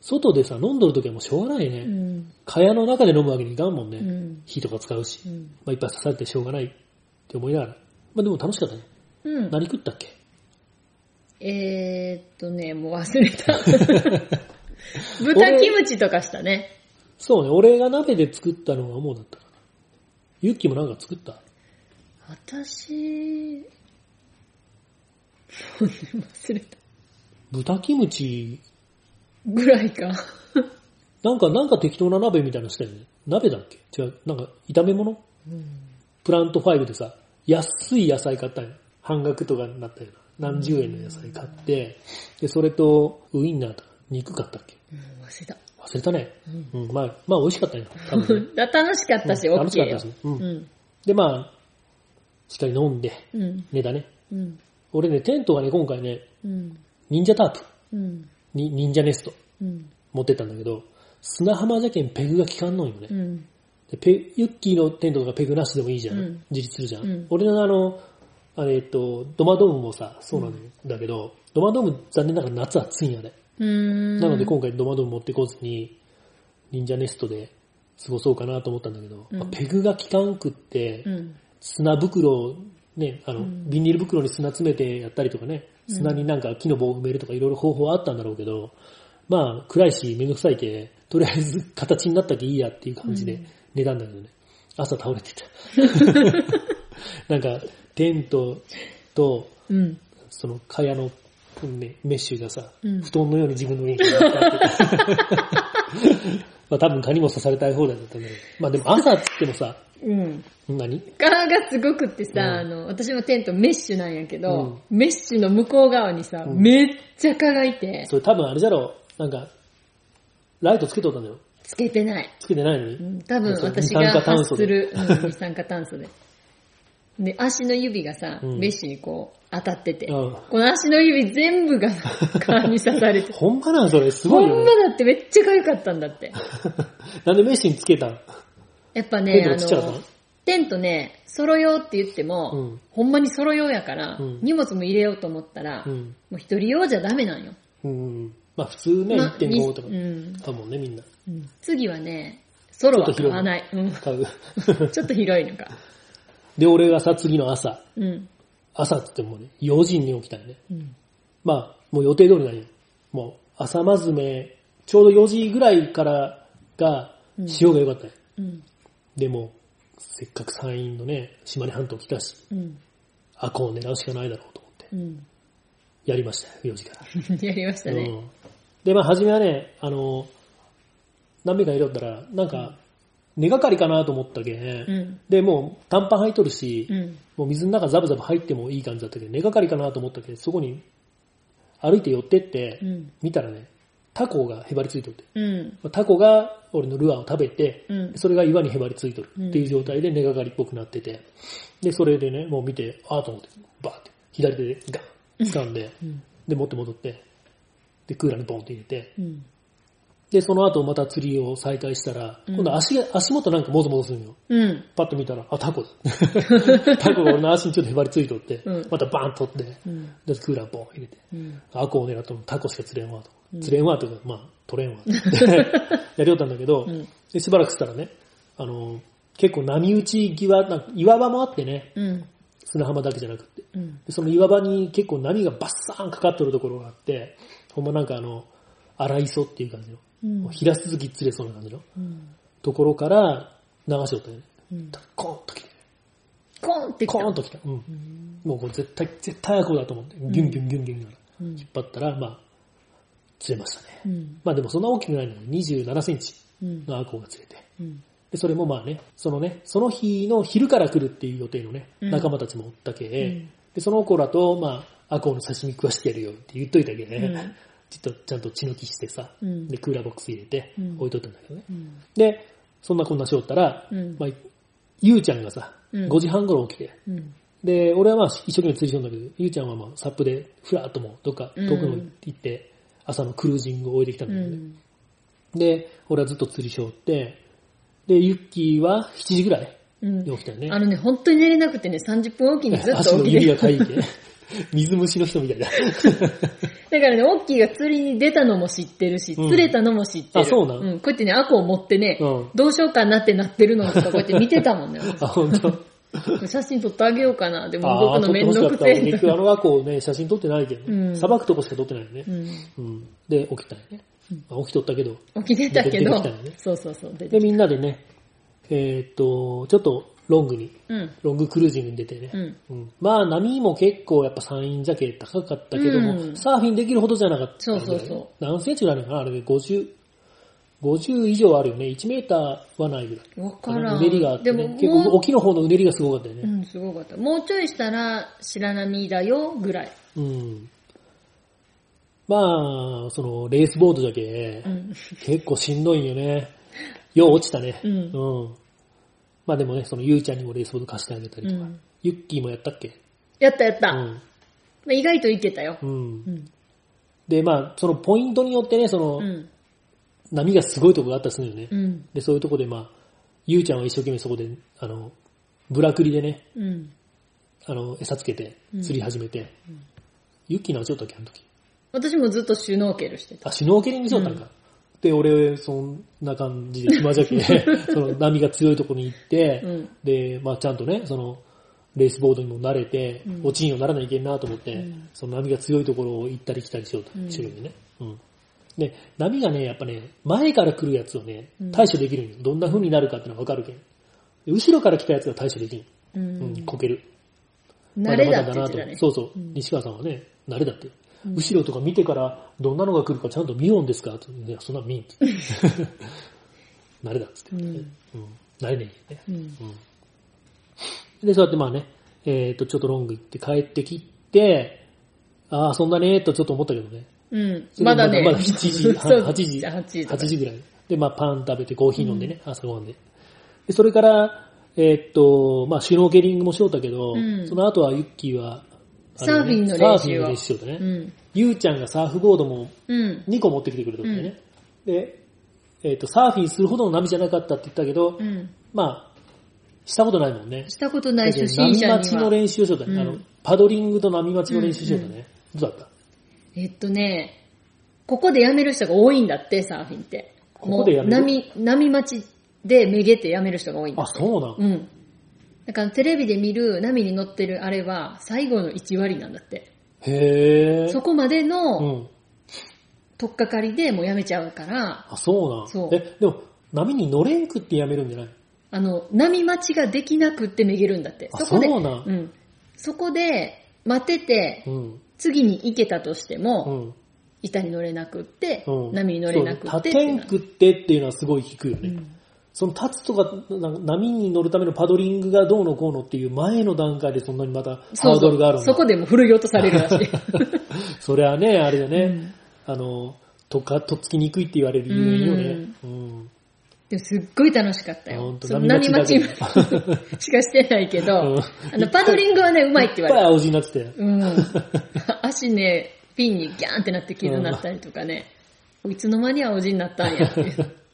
外でさ、飲んどるときはもうしょうがないね。うん。蚊帳の中で飲むわけにいかんもんね。うん。火とか使うし。うん。まあ、いっぱい刺されてしょうがないって思いながら。まあ、でも楽しかったね。うん。何食ったっけ？えーっとね、もう忘れた。豚キムチとかしたね。そうね、俺が鍋で作ったのがもうだったかな。ユッキーもなんか作った？私、忘れた。豚キムチ、ぐらいか。なんか、なんか適当な鍋みたいなのしたよね。鍋だっけ？違う、なんか炒め物？プラント5でさ、安い野菜買ったんよ。半額とかになったような。何十円の野菜買って、で、それとウインナーとか肉買ったっけ？うん、忘れた。忘れたね。うん、まあ、まあ美味しかったよ。多分ね。だ 楽しかったし、うんオッケーよ。楽しかったしうんうん。で、まあ、しっかり飲んで、うん。寝たね。うん。俺ね、テントがね、今回ね、うん。忍者タープ、うん。に忍者ネストうん。持ってったんだけど、砂浜じゃけんペグが効かんのんよね。うん。でペユッキーのテントとかペグなしでもいいじゃん。うん自立するじゃん。うん俺のあの、あれ、えっと、ドマドームもさ、そうなんだけど、ドマドーム残念ながら夏暑いんやで。なので今回ドマドーム持ってこずに、忍者ネストで過ごそうかなと思ったんだけど、うんまあペグが効かんくって、うん。砂袋をね、あの、うんビニール袋に砂詰めてやったりとかね、砂になんか木の棒を埋めるとかいろいろ方法はあったんだろうけど、まあ暗いしめんどくさいけ、とりあえず形になったけいいやっていう感じで寝たんだけどね。朝倒れてた。なんかテントとうん。その蚊帳の、ね、メッシュがさ、うん布団のように自分の上になったって まあ多分蚊にも刺されたい放題だったんだけど。まあでも朝っつってもさ、うん。何？ガーがすごくってさ、うんあの、私もテントメッシュなんやけど、うメッシュの向こう側にさ、うんめっちゃ蚊がいて、それ多分あれじゃろなんか、ライトつけとったんだよ。つけてない。つけてないのに。うん多分私が発する、うん、二酸化炭素で。で、足の指がさ、うんメッシュにこう当たってて、うんこの足の指全部が 蚊に刺されてほんまなんそれ、すごほんま。だってめっちゃ痒かったんだって。なんでメッシュにつけたん？やっぱね、あトがちっちゃかった？のの、テントね、揃ようって言っても、うんほんまに揃ようやから、うん荷物も入れようと思ったら、うん。もう一人用じゃダメなんよ。うん。まあ普通ね、まあ1.5とかにうん買うもんね、みんな。うん次はね、ソロは買わない。うん。ちょっと広いのか。で、俺がさ、次の朝、うん。朝って言ってもね、4時に起きたよね。うん。まあ、もう予定通りなんよ。もう、朝まずめ、ちょうど4時ぐらいからが、潮が良かったよ。うん。でも、せっかく山陰のね、島根半島来たし、うん。アコを狙うしかないだろうと思って、うん。やりましたよ、4時から。やりましたね。うん。で、まあ、初めはね、あの、何名かいろったら、なんか、根がかりかなと思ったけん、うん。で、もう短パン履いとるし、うん。もう水の中ザブザブ入ってもいい感じだったけど、根がかりかなと思ったけど、そこに歩いて寄ってって、うん。見たらね、タコがへばりついとって。うん。タコが俺のルアーを食べて、うん。それが岩にへばりついとるっていう状態で根がかりっぽくなってて、で、それでね、もう見て、ああと思って、バーって、左手でガン掴んで、うん。で、持って戻って、で、クーラーにポンって入れて、うん。で、その後また釣りを再開したら、うん今度足が、足元なんかもぞもぞするんよ。うん。パッと見たら、あ、タコだ。タコが俺の足にちょっとへばりついとって、うんまたバーンと取って、うん。で、クーラーポン入れて、うん。アコを狙ってもタコしか釣れんわと。うん釣れんわとか、まあ、取れんわ。やりよったんだけど、うん。でしばらくしたらね、あの、結構波打ち際、なんか岩場もあってね、うん。砂浜だけじゃなくて。うん。でその岩場に結構波がバッサーンかかってるところがあって、ほんまなんかあの、荒磯っていう感じの、うんもう平鈴木釣れそうな感じのうん。ところから流しよったよね。うん。コーンと来て、コーンってきた。コーンと来た。うん。うん。もうこれ絶対、絶対アコだと思って、ギュンギュンギュンギュン引っ張ったら、まあ、釣れましたね。うん。まあでもそんな大きくないのに27センチうん。のアコが釣れて。うん。で、それもまあね、そのね、その日の昼から来るっていう予定のね、うん仲間たちもおったけ、うんで、その子らと、まあ、アコの刺身食わしてやるよって言っといたけ、うんちょっとちゃんと血抜きしてさ、うんで、クーラーボックス入れてうん置いといたんだけどね。うん。で、そんなこんなしよったら、うんまあ、ゆうちゃんがさ、うん5時半頃起きて、うん。で、俺はまあ一生懸命釣りしようんだけど、ゆうちゃんはまあサップでふらっともうどっかうん遠くの行って、朝のクルージングを終えてきたんうだけどね。ん。で、俺はずっと釣りしよって、で、ユッキーは7時ぐらいうんに起きたよね。あのね、本当に寝れなくてね、30分おきにずっ足のと起きてる。指がかいて、水虫の人みたいだ。だからね、オッキーが釣りに出たのも知ってるし、うん釣れたのも知ってる。あそうなん？うん。こうやってね、アコを持ってね、うんどうしようかなってなってるのとかこうやって見てたもんね。あ、本当？写真撮ってあげようかな。でもああ、動くのめん撮ってほしかどくせえ。った結局あの学校ね、写真撮ってないけどね。うんさばくとこしか撮ってないよねう。ん。うん。で、起きたよね。まあ起きとったけど。起きてたけど出てきたよね、そうそうそう。出てで、きみんなでね、えーっと、ちょっとロングに、たうん。ロングクルージングに出てね。うん。うんまあ波も結構やっぱ山陰じゃけ高かったけども、うんサーフィンできるほどじゃなかったそう。そうそう何センチぐらいあるのかな？あれで？50、50以上あるよね。1メーターはないぐらい。わからん。うねりがあって、ね、結構沖の方のうねりがすごかったよね。うん、すごかった。もうちょいしたら白波だよ、ぐらい。うん。まあ、その、レースボードじゃけ、うん。結構しんどいんよね。よう落ちたね。うんうん。まあでもね、そのゆうちゃんにもレースボード貸してあげたりとか。うんユッキーもやったっけ？やったやった。まうん。あ、意外といけたよ。うん。うん。で、まあ、そのポイントによってね、その、うん。波がすごいとこがあったりするよね。うん。で、そういうとこでまあ、ゆうちゃんは一生懸命そこで、あの、ブラクリでね、うん。あの、餌つけて、釣り始めて、んユッキー何しよったっけ、あの時。私もずっとシュノーケルしてた。あ、シュノーケリングしよったんか。で、俺、そんな感じで暇じゃけ、その波が強いとこに行って、うんで、まあちゃんとね、その、レースボードにも慣れて、うん落ちんようにならないといけんなと思って、うんその波が強いところを行ったり来たりしようと、うんしてるんでね。うん。で、波がね、やっぱね、前から来るやつをねうん、対処できるんよ。どんな風になるかってのはわかるけん。で後ろから来たやつが対処できん。ううん、ん。こける。慣れだままとって言ってたね。そうそう、うん西川さんはね、慣れだって。うん後ろとか見てから、どんなのが来るかちゃんと見ようんですか？っていや、そんな見んって。慣れだっつって、うんうん。慣れねえね。うん。うん。で、そうやってまあね、えっ、と、ちょっとロング行って帰ってきて、ああ、そんなねーとちょっと思ったけどね。うん。まだね。まだ7時、そう8時、8時と8か。時ぐらい。で、まあパン食べてコーヒー飲んでね、朝ごはんで。で、それから、えーっと、まあシュノーケリングもしようたけど、うんその後はユッキーは、サーフィンの練習をサーフィンの練習しようたね。うん。ゆうちゃんがサーフボードもうん。2個持ってきてくれたんだよね。で、えーっと、サーフィンするほどの波じゃなかったって言ったけど、うん。まあ、したことないもんね。したことない初心者に波待ちのは。練習をしようと、うんあの、パドリングと波待ちの練習しようとね。どうだったえっとね、ここで辞める人が多いんだって、サーフィンって。ここで辞める？波、波待ちでめげて辞める人が多いんだあ、そうなん、うん。だからテレビで見る波に乗ってるあれは最後の1割なんだって。へえ。そこまでうのん。取っかかりでもう辞めちゃうから、あ、そうなんそうえ、でも、波に乗れんくってやめるんじゃない？あの、波待ちができなくってめげるんだって。あそこで、そうなんうん。そこで待ってて、うん。次に行けたとしてうも、ん。板に乗れなくって、うん。波に乗れなくって立てんくってっていうのはすごい聞くよね。うんその立つとか、波に乗るためのパドリングがどうのこうのっていう前の段階でそんなにまたハードルがある。そこでも古い落とされるらしい。それはね、あれだね、うんあの、とか、とっつきにくいって言われるゆえんよね。うん。でもすっごい楽しかったよん。とその波波待待ち しかしてないけど、うんあの、パドリングはね、うまいって言われた。いっぱい青字になってたよ。うん。足ね、ピンにギャーンってなって傷になったりとかね、いつの間に青字になったんやっていう。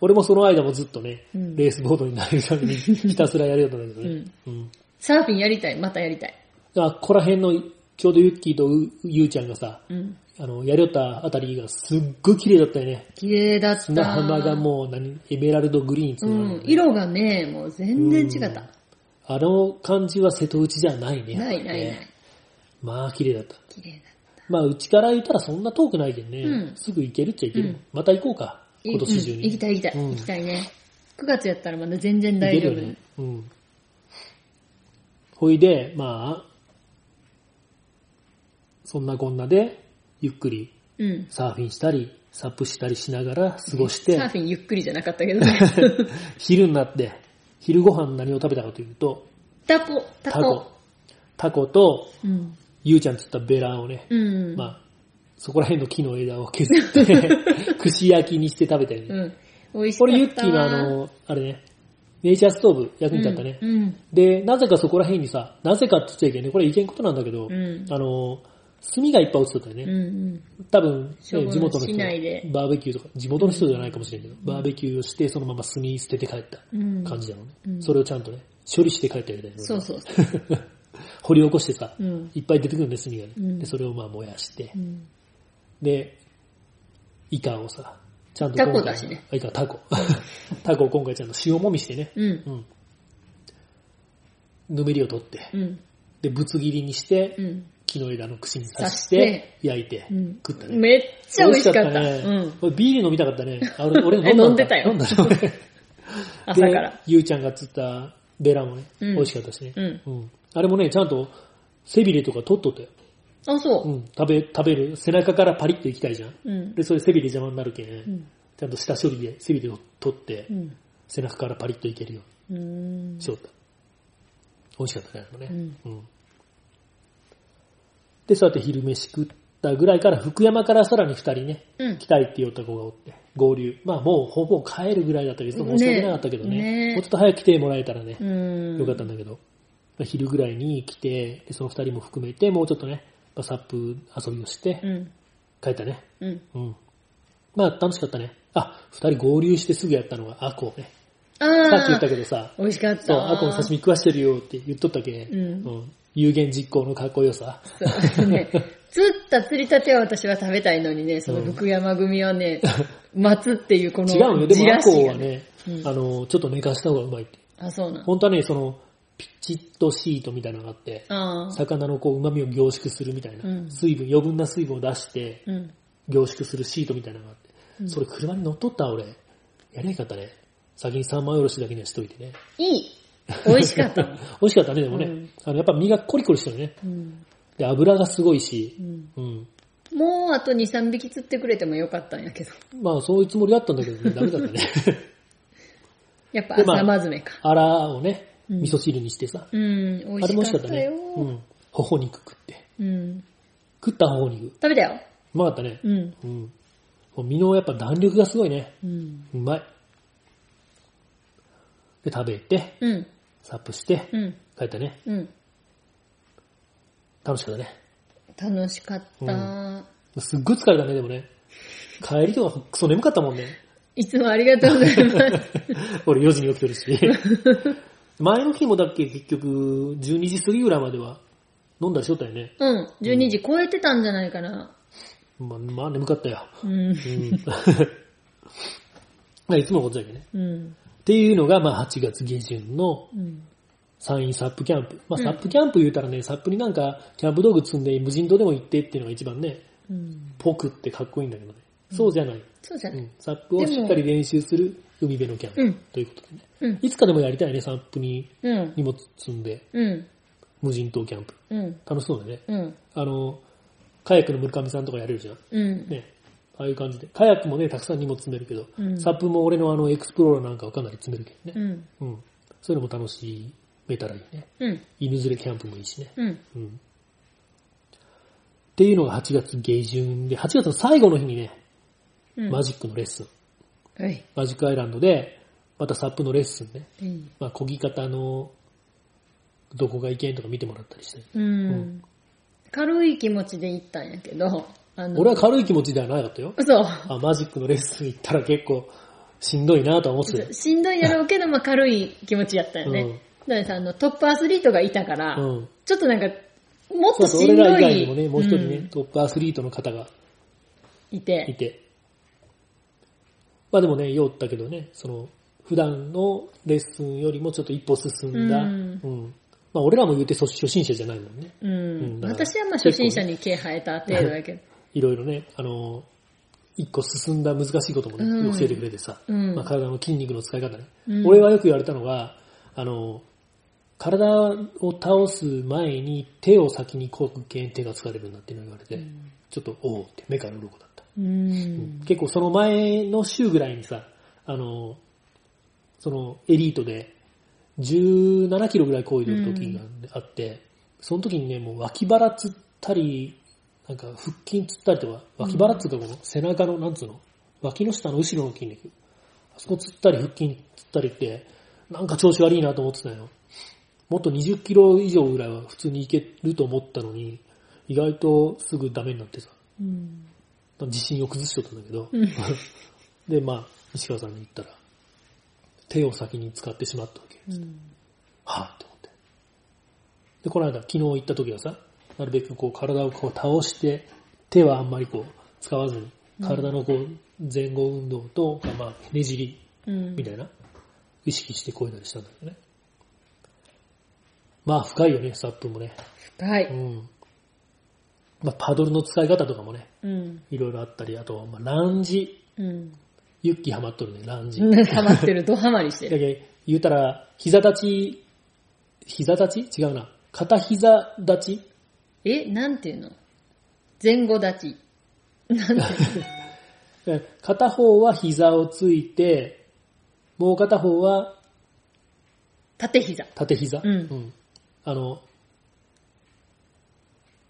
俺もその間もずっとね、うんレースボードになるために ひたすらやるようになったんだけどね。うん。サーフィンやりたい、またやりたい。だからここら辺の、ちょうどユッキーとうゆうちゃんがさ、うん。あの、やりよったあたりがすっごい綺麗だったよね。綺麗だった。砂浜がもう何、エメラルドグリーンっていううのがん。色がね、もう全然違った。あの感じは瀬戸内じゃないね。ないないない。まあ綺麗だった。綺麗だっまあうちから言ったらそんな遠くないけどね、うんすぐ行けるっちゃ行ける。うんまた行こうか。た。今年中に。うん行きたい行きたい。うん行きたいね。9月やったらまだ全然行大丈夫。ね。うん。ほいで、まあ、そんなこんなで、ゆっくりうん。サーフィンしたり、サップしたりしながら過ごしてサー、フィンゆっくりじゃなかったけどね。昼になって、昼ご飯何を食べたかというと、タコ、タコ。タコ。と、うん。ゆうちゃんつったベラをね、うん。まあ、そこら辺の木の枝を削って、串焼きにして食べたよね。うん。美味し。これユッキーのあの、あれね、ネイチャーストーブ役に立ったね。うん。うんで、なぜかそこら辺にさ、なぜかって言っちゃいけんね、これいけんことなんだけど、うんあの、炭がいっぱい落ちとったよね。うんうん。多分、消防の地元の人バーベキューとか、地元の人じゃないかもしれんけど、バーベキューをして、そのまま炭捨てて帰ったうん感じなのね。うんそれをちゃんとね、処理して帰ったみたいな。そうそうそう。掘り起こしてさ、うん。いっぱい出てくるんです、炭がね。うんで、それをまあ燃やしてう、ん。で、イカをさ、ちゃんとタコだしね。あ、イカ、タコ。タコを今回ちゃんと塩もみしてね。うん。うん。ぬめりを取って、うん。で、ぶつ切りにして、うん。木の枝の串に刺してて、焼いて、うん食ったね。めっちゃ美味しかった。ね。うん。ビール飲みたかったね。あ俺、俺飲んだ飲んでたよ飲んだのね 朝から。で、ゆうちゃんが釣ったベラもね、うん美味しかったしね。うん。うん。あれもね、ちゃんと背びれとか取っとったよ。あ、そうう。ん。食べ、食べる。背中からパリッといきたいじゃん。うん。で、それ背びれ邪魔になるけん、うん。ちゃんと下処理で背びれを取って、うん。背中からパリッといけるよううんにしよった。美味しかったね、あれもね。うんうん。で、そうやって昼飯食ったぐらいから、福山からさらに二人ね、うん来たいって言った子がおって、合流。まあもうほぼ帰るぐらいだったけど、申し訳なかったけどね。ねねもうちょっと早く来てもらえたらね、うん。よかったんだけど、まあ昼ぐらいに来て、でその二人も含めて、もうちょっとね、まあサップ遊びをしてう、ん。帰ったね。うん。うん。まあ楽しかったね。あ、二人合流してすぐやったのがアコね。あさっき言ったあ、けどさ、美味しかった。そう、アコの刺身食わしてるよって言っとったけ、うん有言実行のかっこよさ。そうね。釣った釣りたては私は食べたいのにね、その福山組はね、待つっていうこの違うよ。でじもアコらしがはね、うんあの、ちょっと寝かした方がうまいって。あ、そうなん。本当はね、その、ピチッとシートみたいなのがあって。魚のこう旨味を凝縮するみたいな、うん水分、余分な水分を出してうん。凝縮するシートみたいなのがあって、それ車に乗っとった俺。やりゃよかったね。先に三枚おろしだけにはしといてね。いい。美味しかったの。美味しかったね、でもね。うんあのやっぱ身がコリコリしてるね。うん。で、油がすごいしう、ん。うん。もうあと2、3匹釣ってくれてもよかったんやけど。まあ、そういうつもりだったんだけどね、ダメだったね。やっぱ朝まずめか。あらをね、うん味噌汁にしてさ。うん、美味あれも美味しかったたね。うん。頬肉食って。うん。食った頬肉。う食べたよ。まかったね。うん。うん。もう身のやっぱ弾力がすごいね。うん。うまい。で、食べて、うん。サップして、うん。帰ったね。うん。楽しかったね。楽しかった。すっごい疲れたね、でもね。帰りとかクソ眠かったもんね。いつもありがとうございます。俺4時に起きてるし。前の日もだっけ結局、12時過ぎぐらいまでは飲んだりしとったよね。うん。12時超えてたんじゃないかな。まあ、まあ眠かったよ。うん。うん。ま あいつものことだけどね。うん。っていうのが、まあ8月下旬のうん。山陰サップキャンプ。まあうんサップキャンプ言うたらね、サップになんかキャンプ道具積んで無人島でも行ってっていうのが一番ね、うん。ぽくってかっこいいんだけどね。そうじゃない。そうじゃない。うん。サップをしっかり練習する海辺のキャンプ。うんということでね。うん。いつかでもやりたいね、サップにうん。荷物積んで、うん。無人島キャンプ。うん。楽しそうだね。うん。あの、カヤックの村上さんとかやれるじゃん。うん。ね。ああいう感じで。カヤックもね、たくさん荷物積めるけど、うんサップも俺のあのエクスプローラーなんかはかなり積めるけどね。うん。うん。そういうのも楽しめたらいいね。うん。犬連れキャンプもいいしね。うん。うん。っていうのが8月下旬で、8月の最後の日にね、うん。マジックのレッスン。はい。マジックアイランドで、またサップのレッスンね。うん。まあ、漕ぎ方の、どこがいけんとか見てもらったりして。うん。軽い気持ちで行ったんやけど、俺は軽い気持ちではなかったよ。そう。あ、マジックのレッスン行ったら結構しんどいなとは思って。しんどいやろうけど、まあ軽い気持ちやったよね。うんだからさ、あの、トップアスリートがいたから、うん。ちょっとなんか、もっとそうそう、俺しんどい。ら以外にもね、もう一人ね、うんトップアスリートの方がいいて。て。まあでもね、酔ったけどね、その、普段のレッスンよりもちょっと一歩進んだ。ううんん。まあ俺らも言うてそ初心者じゃないもんね。うん。うん私はまあ初心者に毛生えた程度だけど。いろいろね、あの、一個進んだ難しいこともね、うん教えてくれてさ、うんまあ、体の筋肉の使い方ね、うん俺はよく言われたのが、あの、体を倒す前に手を先にこぐけん手が疲れるんだっていうのを言われて、ちょっとおおって目から鱗だ。うん。結構その前の週ぐらいにさ、あの、そのエリートで17キロぐらい漕いでる時があって、その時にね、もう脇腹つったり、なんか腹筋つったりとか、脇腹っつうかこの背中の、なんつうの、脇の下の後ろの筋肉、あそこつったり腹筋つったりって、なんか調子悪いなと思ってたよ。もっと20キロ以上ぐらいは普通にいけると思ったのに、意外とすぐダメになってさ、うん。自信を崩しとったんだけど、うんで、まあ、石川さんに言ったら、手を先に使ってしまったわけ。うん。はぁって思って。で、この間、昨日行った時はさ、なるべくこう体をこう倒して、手はあんまりこう使わずに、体のこう前後運動と、まあ、ねじりうん。みたいな、意識してこいだりしたんだけどね。まあ、深いよね、サップもね。はう。ん。まあ、パドルの使い方とかもね、うん。いろいろあったり、あと、まあ、ランジ。うん。ユッキーハマっとるね、ランジ。ハマってる、ドハマりしてる。だけ言うたら、膝立ち、膝立ち？違うな。片膝立ち？え、なんていうの？前後立ち。なんていうの？え 片方は膝をついて、もう片方は縦膝。縦膝。うんあの、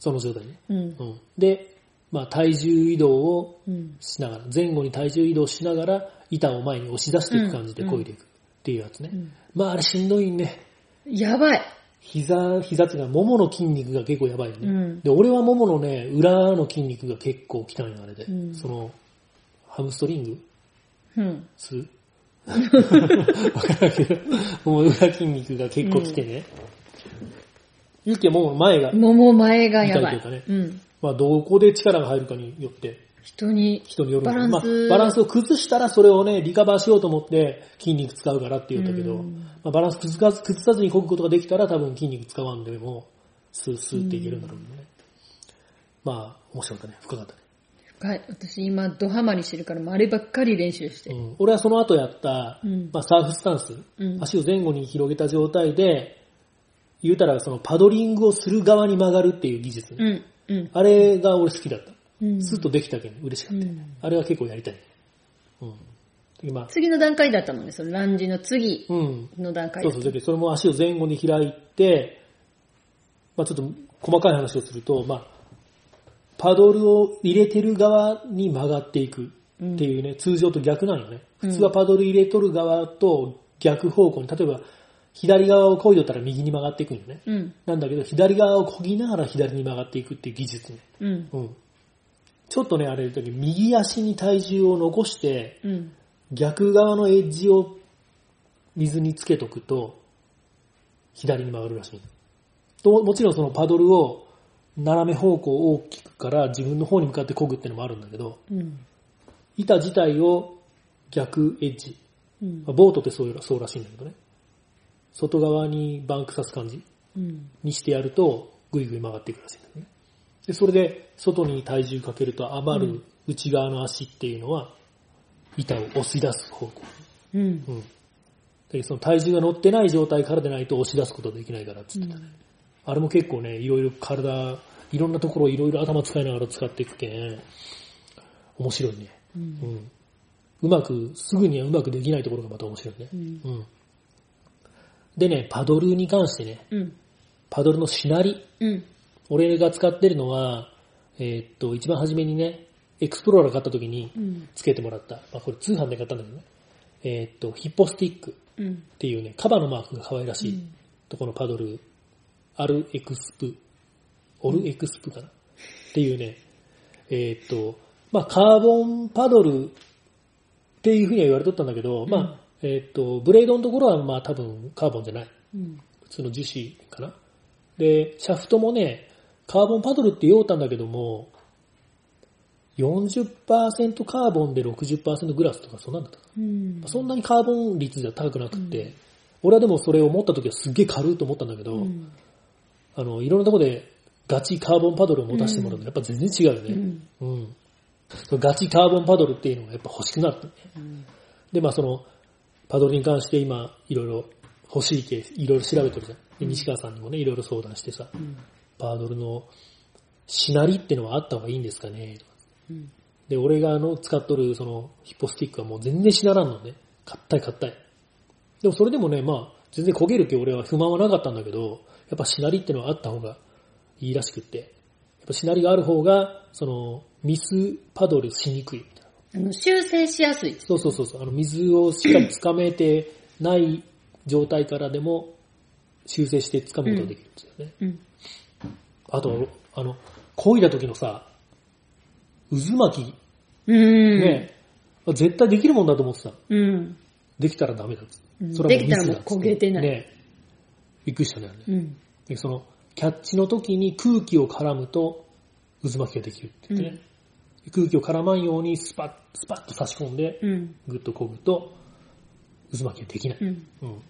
その状態ね。うん。うん。で、まあ体重移動をうん。しながら、前後に体重移動しながら、板を前に押し出していく感じで漕いでいくっていうやつね。うんまああれしんどいね。やばい。膝、膝っていうか、ももの筋肉が結構やばいよね。うんで、俺はもものね、裏の筋肉が結構きたんよ、あれで。うんその、ハムストリングうん。する わからんけ？ど、もう裏筋肉が結構きてね。ゆきはもう前が、もも前がやばい。というかねうん。まあどこで力が入るかによって、人に、人によるバランスまあ、バランスを崩したらそれをね、リカバーしようと思って筋肉使うからって言ったけど、うんまあ、バランス崩さず崩さずに漕ぐことができたら多分筋肉使わんでも、スースーっていけるんだろうね。まあ、面白かったね。深かったね。深い。私今ドハマりしてるから、あればっかり練習して。うん、俺はその後やった、うんまあ、サーフスタンス、うん足を前後に広げた状態で、言うたらそのパドリングをする側に曲がるっていう技術ね、うん。うん。あれが俺好きだった。うんスッとできたけん嬉しかった、うんあれは結構やりたいね。うん。でまあ、次の段階だったもんね、そのランジの次うん。の段階だった。そうそう。で、それも足を前後に開いて、まあちょっと細かい話をすると、まあパドルを入れてる側に曲がっていくっていうね、通常と逆なんよね。普通はパドル入れとる側と逆方向に、例えば左側を漕いどったら右に曲がっていくんよね。うん。なんだけど、左側を漕ぎながら左に曲がっていくっていう技術ね。うん。うん。ちょっとね、あれ、右足に体重を残して、うん。逆側のエッジを水につけとくと、左に曲がるらしい。ともちろんそのパドルを斜め方向を大きくから自分の方に向かって漕ぐっていうのもあるんだけど、うん。板自体を逆エッジ。うんまあ。ボートってそういうそうらしいんだけどね。外側にバンクさす感じうん。にしてやると、ぐいぐい曲がっていくらしいんだよね。で、それで外に体重かけると余る内側の足っていうのは、板を押し出す方向。うん。うん。で、その体重が乗ってない状態からでないと押し出すことできないからっつってたね。あれも結構ね、いろいろ体、いろんなところいろいろ頭使いながら使っていくけん、面白いね。うんうん。うまく、すぐにはうまくできないところがまた面白いねう。ん。うん。でね、パドルに関してね、うん。パドルのしなり。うん。俺が使ってるのは、えーっと、一番初めにね、エクスプローラー買った時にうん。つけてもらった。まあこれ通販で買ったんだけどね。えーっと、ヒッポスティックうん。っていうね、カバのマークが可愛らしい、うんとこのパドル、アルエクスプ、オルエクスプかな、っていうね、えーっと、まあカーボンパドルっていうふうには言われとったんだけど、まあ、えーっと、ブレードのところはまあ多分カーボンじゃない。うん。普通の樹脂かな。で、シャフトもね、カーボンパドルって言おうたんだけども、40%カーボンで60%グラスとかそんなんだったかうんな。そんなにカーボン率じゃ高くなくて、俺はでもそれを持った時はすっげえ軽いと思ったんだけど、うん。あの、いろんなとこでガチカーボンパドルを持たせてもらうとやっぱ全然違うよね。うん。ガチカーボンパドルっていうのがやっぱ欲しくなる、ね。うん。で、まあその、パドルに関して今、いろいろ欲しい系、いろいろ調べてるじゃん。で、西川さんにもね、いろいろ相談してさ、うん。パドルのしなりってのはあった方がいいんですかね？とかうん。で、俺があの、使っとるその、ヒッポスティックはもう全然しならんのね。硬い硬い。でもそれでもね、まあ、全然焦げるけ俺は不満はなかったんだけど、やっぱしなりってのはあった方がいいらしくって、やっぱしなりがある方が、その、ミスパドルしにくい。あの、修正しやすい。そうそうそうそう。あの、水をしっかり掴めてない状態からでも修正して掴むことができるんですよね。うん。あと、あの、漕いだ時のさ、渦巻き、うん。ね、絶対できるもんだと思ってた。うん。できたらダメだっつそれはもうミスだっつって焦げてないね。びっくりしたねうん。でその、キャッチの時に空気を絡むと渦巻きができるって言ってね。空気を絡まんようにスパッ、スパッと差し込んで、うん。ぐっと漕ぐと渦巻きができない。うん。うん。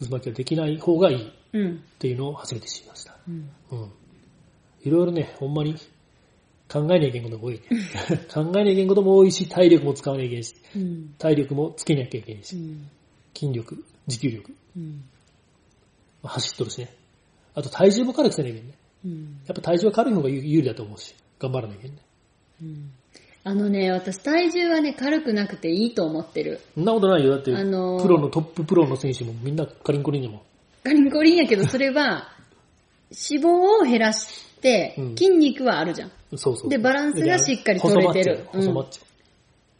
渦巻きができない方がいいっうん。ていうのを初めて知りました。うん。うん。いろいろね、ほんまに考えないけんことも多いね。考えないけんことも多いし、体力も使わないけんし、うん。体力もつけなきゃいけんし、うん。筋力、持久力、うん。走っとるしね。あと体重も軽くせなきゃいけんね。うん。やっぱ体重は軽い方が有有利だと思うし、頑張らなきゃいけんね。うんあのね、私体重はね、軽くなくていいと思ってる。そんなことないよ。だって、あのープロのトッププロの選手もみんなカリンコリンでも。ガリンコリンやけど、それは、脂肪を減らしてうん、筋肉はあるじゃん。そうそう。でバランスがしっかり取れてる細マッチョ細マッチ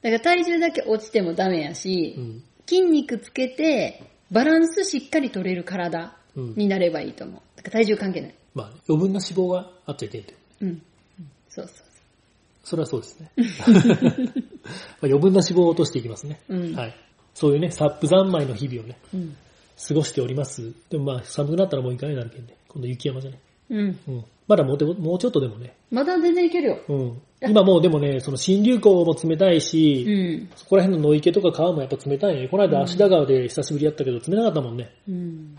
だから体重だけ落ちてもダメやしョ。う、ん。筋肉つけて、バランスしっかり取れる体うん。になればいいと思う。だから体重関係ない。まあ、余分な脂肪があっちゃいけんって。うん。うんそうそうそれはそうですね。まあ余分な脂肪を落としていきますね。うんはい。そういうね、サップ三昧の日々をね、そう。うん。過ごしております。でもまあ、寒くなったらもう行かないなるけんね。今度雪山じゃね。うん。うん。まだもうでももうちょっとでもね。まだ全然いけるよ。うん。今もうでもね、その新流行も冷たいし、うん。そこら辺の野池とか川もやっぱ冷たいね。この間芦田川で久しぶりやったけど、冷たかったもんね。うん。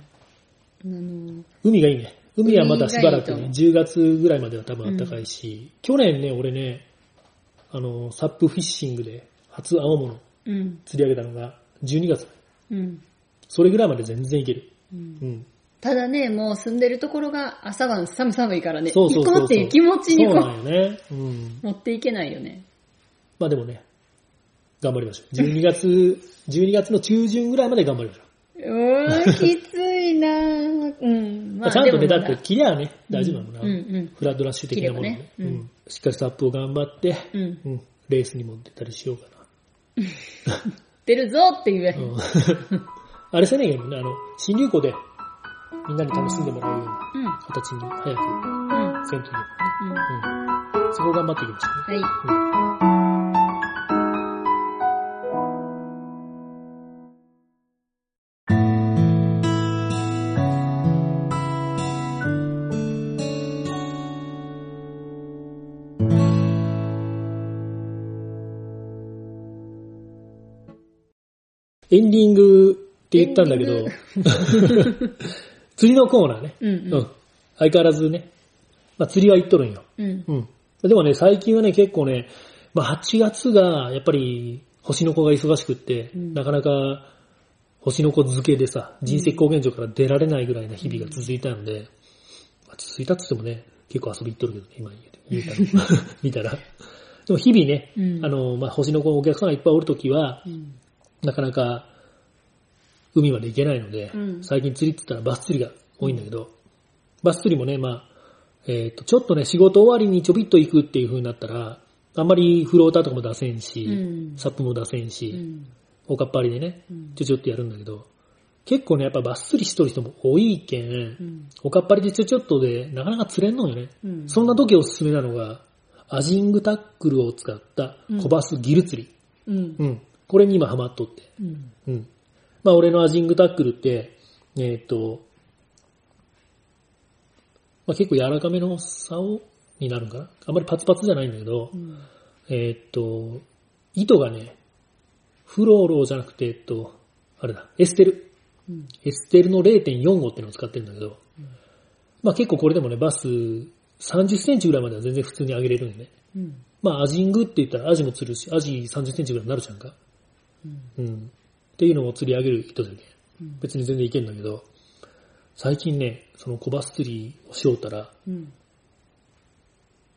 あの、海がいいね。海はまだしばらくね、いい10月ぐらいまでは多分暖かいし、去年ね、俺ね、あの、サップフィッシングで初青物うん。釣り上げたのが12月。うん。それぐらいまで全然いける。うんうん。ただね、もう住んでるところが朝晩寒寒いからね、そうそうそうそう行こうっていう気持ちにそうこなんよね。うん。う持っていけないよね。まあでもね、頑張りましょう。12月、12月の中旬ぐらいまで頑張りましょう。うーん、きついなぁ。うん。まあ、ちゃんとね、だって、切りゃね、大丈夫なのな。うんうんフラッドラッシュ的なものね。切ればねうんうん。しっかりサップを頑張って、うん。うん。レースにも出たりしようか出るぞって言え。な。うん。あれせねえけどね、あの、新流行で、みんなに楽しんでもらうようなうん。形に早く、うん。せんといいようん。うん。そこを頑張っていきましょうね。はい。うん。エンディングって言ったんだけど、釣りのコーナーね。うんうん相変わらずね。まあ釣りは行っとるんよ。うん。うん。でもね、最近はね、結構ね、まあ8月が、やっぱり、星の子が忙しくって、うんなかなか、星の子漬けでさ、人石高原場から出られないぐらいな日々が続いたので、まあ、続いたって言ってもね、結構遊び行っとるけど、今言うて 言うたら、見たら。でも日々ね、うんあの、まあ、星の子のお客さんがいっぱいおるときは、うんなかなか海まで行けないので、うん。最近釣りって言ったらバス釣りが多いんだけど、バス釣りもね、まあ、えっ、と、ちょっとね、仕事終わりにちょびっと行くっていう風になったら、あんまりフローターとかも出せんし、うん。サップも出せんし、うん。おかっぱりでねうん、ちょちょってやるんだけど、結構ね、やっぱバス釣りしとる人も多いけん、うん。おかっぱりでちょちょっとでなかなか釣れんのよね。うん。そんな時おすすめなのが、アジングタックルを使った小バスギル釣り。うん。うん。これに今ハマっとって。うんうん。まあ俺のアジングタックルって、えっ、と、まあ結構柔らかめの竿になるんかな？あんまりパツパツじゃないんだけど、うんえっ、と、糸がね、フローローじゃなくて、えっと、あれだ、エステル。うんエステルの0.45っていうのを使ってるんだけど、まあ結構これでもね、バス30センチぐらいまでは全然普通に上げれるんでね。うんまあアジングって言ったらアジも釣るし、アジ30センチぐらいになるじゃんか。うん。うん。っていうのを釣り上げる人でね、うん。別に全然いけんだけど、最近ね、その小バス釣りをしようたら、うん。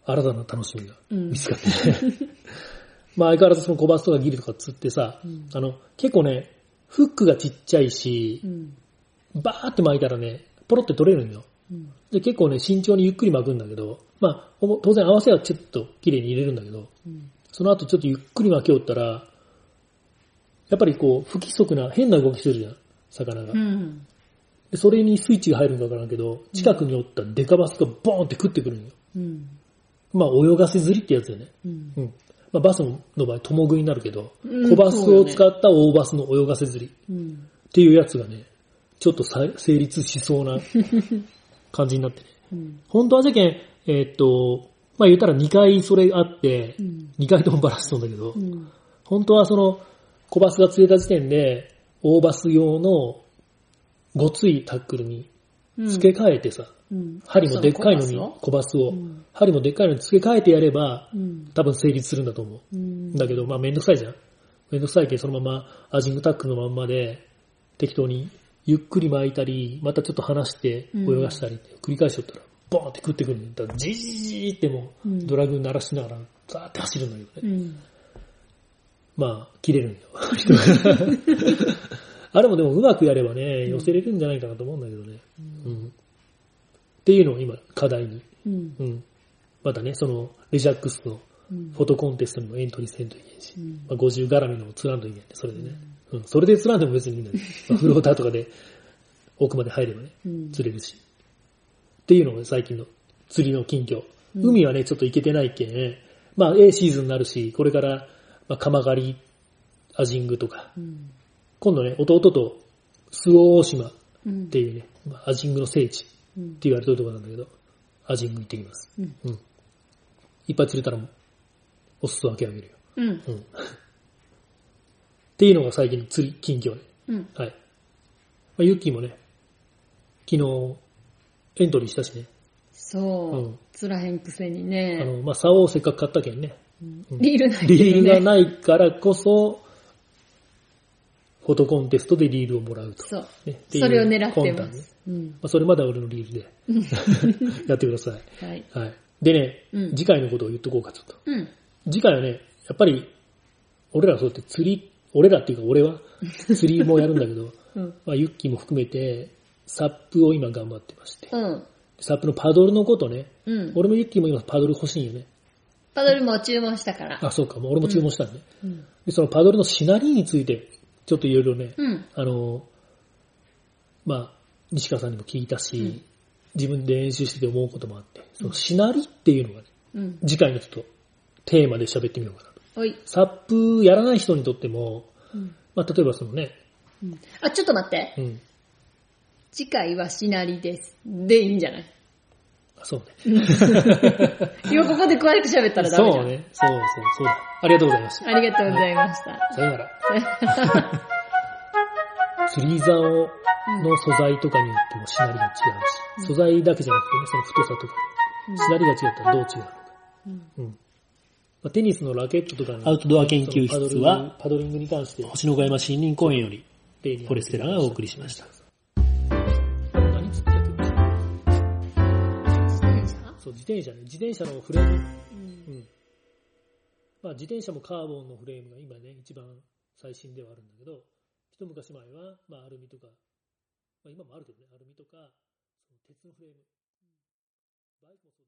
新たな楽しみがうん。見つかってね。まあ相変わらずその小バスとかギリとか釣ってさ、うん。あの、結構ね、フックがちっちゃいしう、ん。バーって巻いたらね、ポロって取れるんよ。うん。で、結構ね、慎重にゆっくり巻くんだけど、まあ、当然合わせはちょっと綺麗に入れるんだけど、うん。その後ちょっとゆっくり巻きおったら、やっぱりこう、不規則な変な動きするじゃん、魚が。うんでそれにスイッチが入るんかわからんけど、近くにおったデカバスがボーンって食ってくるんよ。うんまあ、泳がせ釣りってやつよね。うんうん。まあ、バスの場合、共食いになるけど、うん小バスを使った大バスの泳がせ釣りうんっていうやつがね、ちょっとさ成立しそうな 感じになってね。うん本当はじゃけん、えーっと、まあ言ったら2回それあってう、ん2回ともバラしとんだけど、うん本当はその小バスが釣れた時点で、大バス用のごついタックルに付け替えてさ、うん針もでっかいのに小バスを、うん針もでっかいのに付け替えてやれば、うん多分成立するんだと思う。うんだけど、まあめんどくさいじゃん。めんどくさいけど、そのままアジングタックルのまんまで、適当にゆっくり巻いたり、またちょっと離して泳がしたりって繰り返しとったら、ボーンって食ってくるんだ。だからジージージーってもう、うんドラグ鳴らしながら、ザーって走るんだけどね。うんまあ、切れるんよ。人があれもでもうまくやればね、寄せれるんじゃないかなと思うんだけどね。うん。っていうのを今、課題に。うんうん。またね、その、レジャックスのうんフォトコンテストにもエントリーせんといけんし、うんまあ、50絡みのを釣らんといけないね、それでね。うん。それで釣らんでも別にいいんだけど、まあフローターとかで奥まで入ればね、うん釣れるし。っていうのが最近の釣りの近況。海はね、ちょっと行けてないけん、まあ、A シーズンになるし、これから、まあ、鎌狩り、アジングとか、うん今度ね、弟と、周防大島っうんていうね、まあ、アジングの聖地ってうん言われてるところなんだけど、アジング行ってきます。うんうん。いっぱい釣れたら、お裾分けあげるよ。うんうん。っていうのが最近の釣り近況で。うんはい。まあ、ユッキーもね、昨日、エントリーしたしね。そう、うん釣らへんくせにあね。の、まあ、竿をせっかく買ったけんね。うんリールない、リールがないからこそ、フォトコンテストでリールをもらうと。そう。ねそれを狙ってます。うん。まあ、それまでは俺のリールで やってください。はい。はい。でね、うん次回のことを言っとこうか、ちょっと。うん。次回はね、やっぱり、俺らはそうやって釣り、俺らっていうか俺は 釣りもやるんだけど、うん。まあ、ユッキーも含めて、サップを今頑張ってまして。うん。サップのパドルのことね、うん。俺もユッキーも今パドル欲しいんよね。パドルも注文したから。あ、そうか、もう俺も注文したんで。うん。で、そのパドルのしなりについて、ちょっといろいろね、うん。あの、まあ、西川さんにも聞いたし、うん自分で練習してて思うこともあって、そのしなりっていうのがね、うん。次回のちょっとテーマで喋ってみようかなと。おい。サップやらない人にとっても、うん。まあ、例えばそのね、うんあ、ちょっと待って。うん、次回はしなりです。でいいんじゃない？あそうね。今ここで詳しく喋ったらダメじゃ。そうんね、そうそう、そうだ。ありがとうございました。ありがとうございました。さよなら。フリーザーをの素材とかによってもしなりが違うし、素材だけじゃなくてね、その太さとか、しなりが違ったらどう違うのか。うんうん。まあ、テニスのラケットとかのアウトドア研究室はパドリングに関して星の小山森林公園よりフォレステラがお送りしました。そう、自転車ね。自転車のフレーム。うんうん。まあ自転車もカーボンのフレームが今ね、一番最新ではあるんだけど、一昔前は、まあアルミとか、まあ今もあるけどね、アルミとか、その鉄のフレーム。バイクもそうだ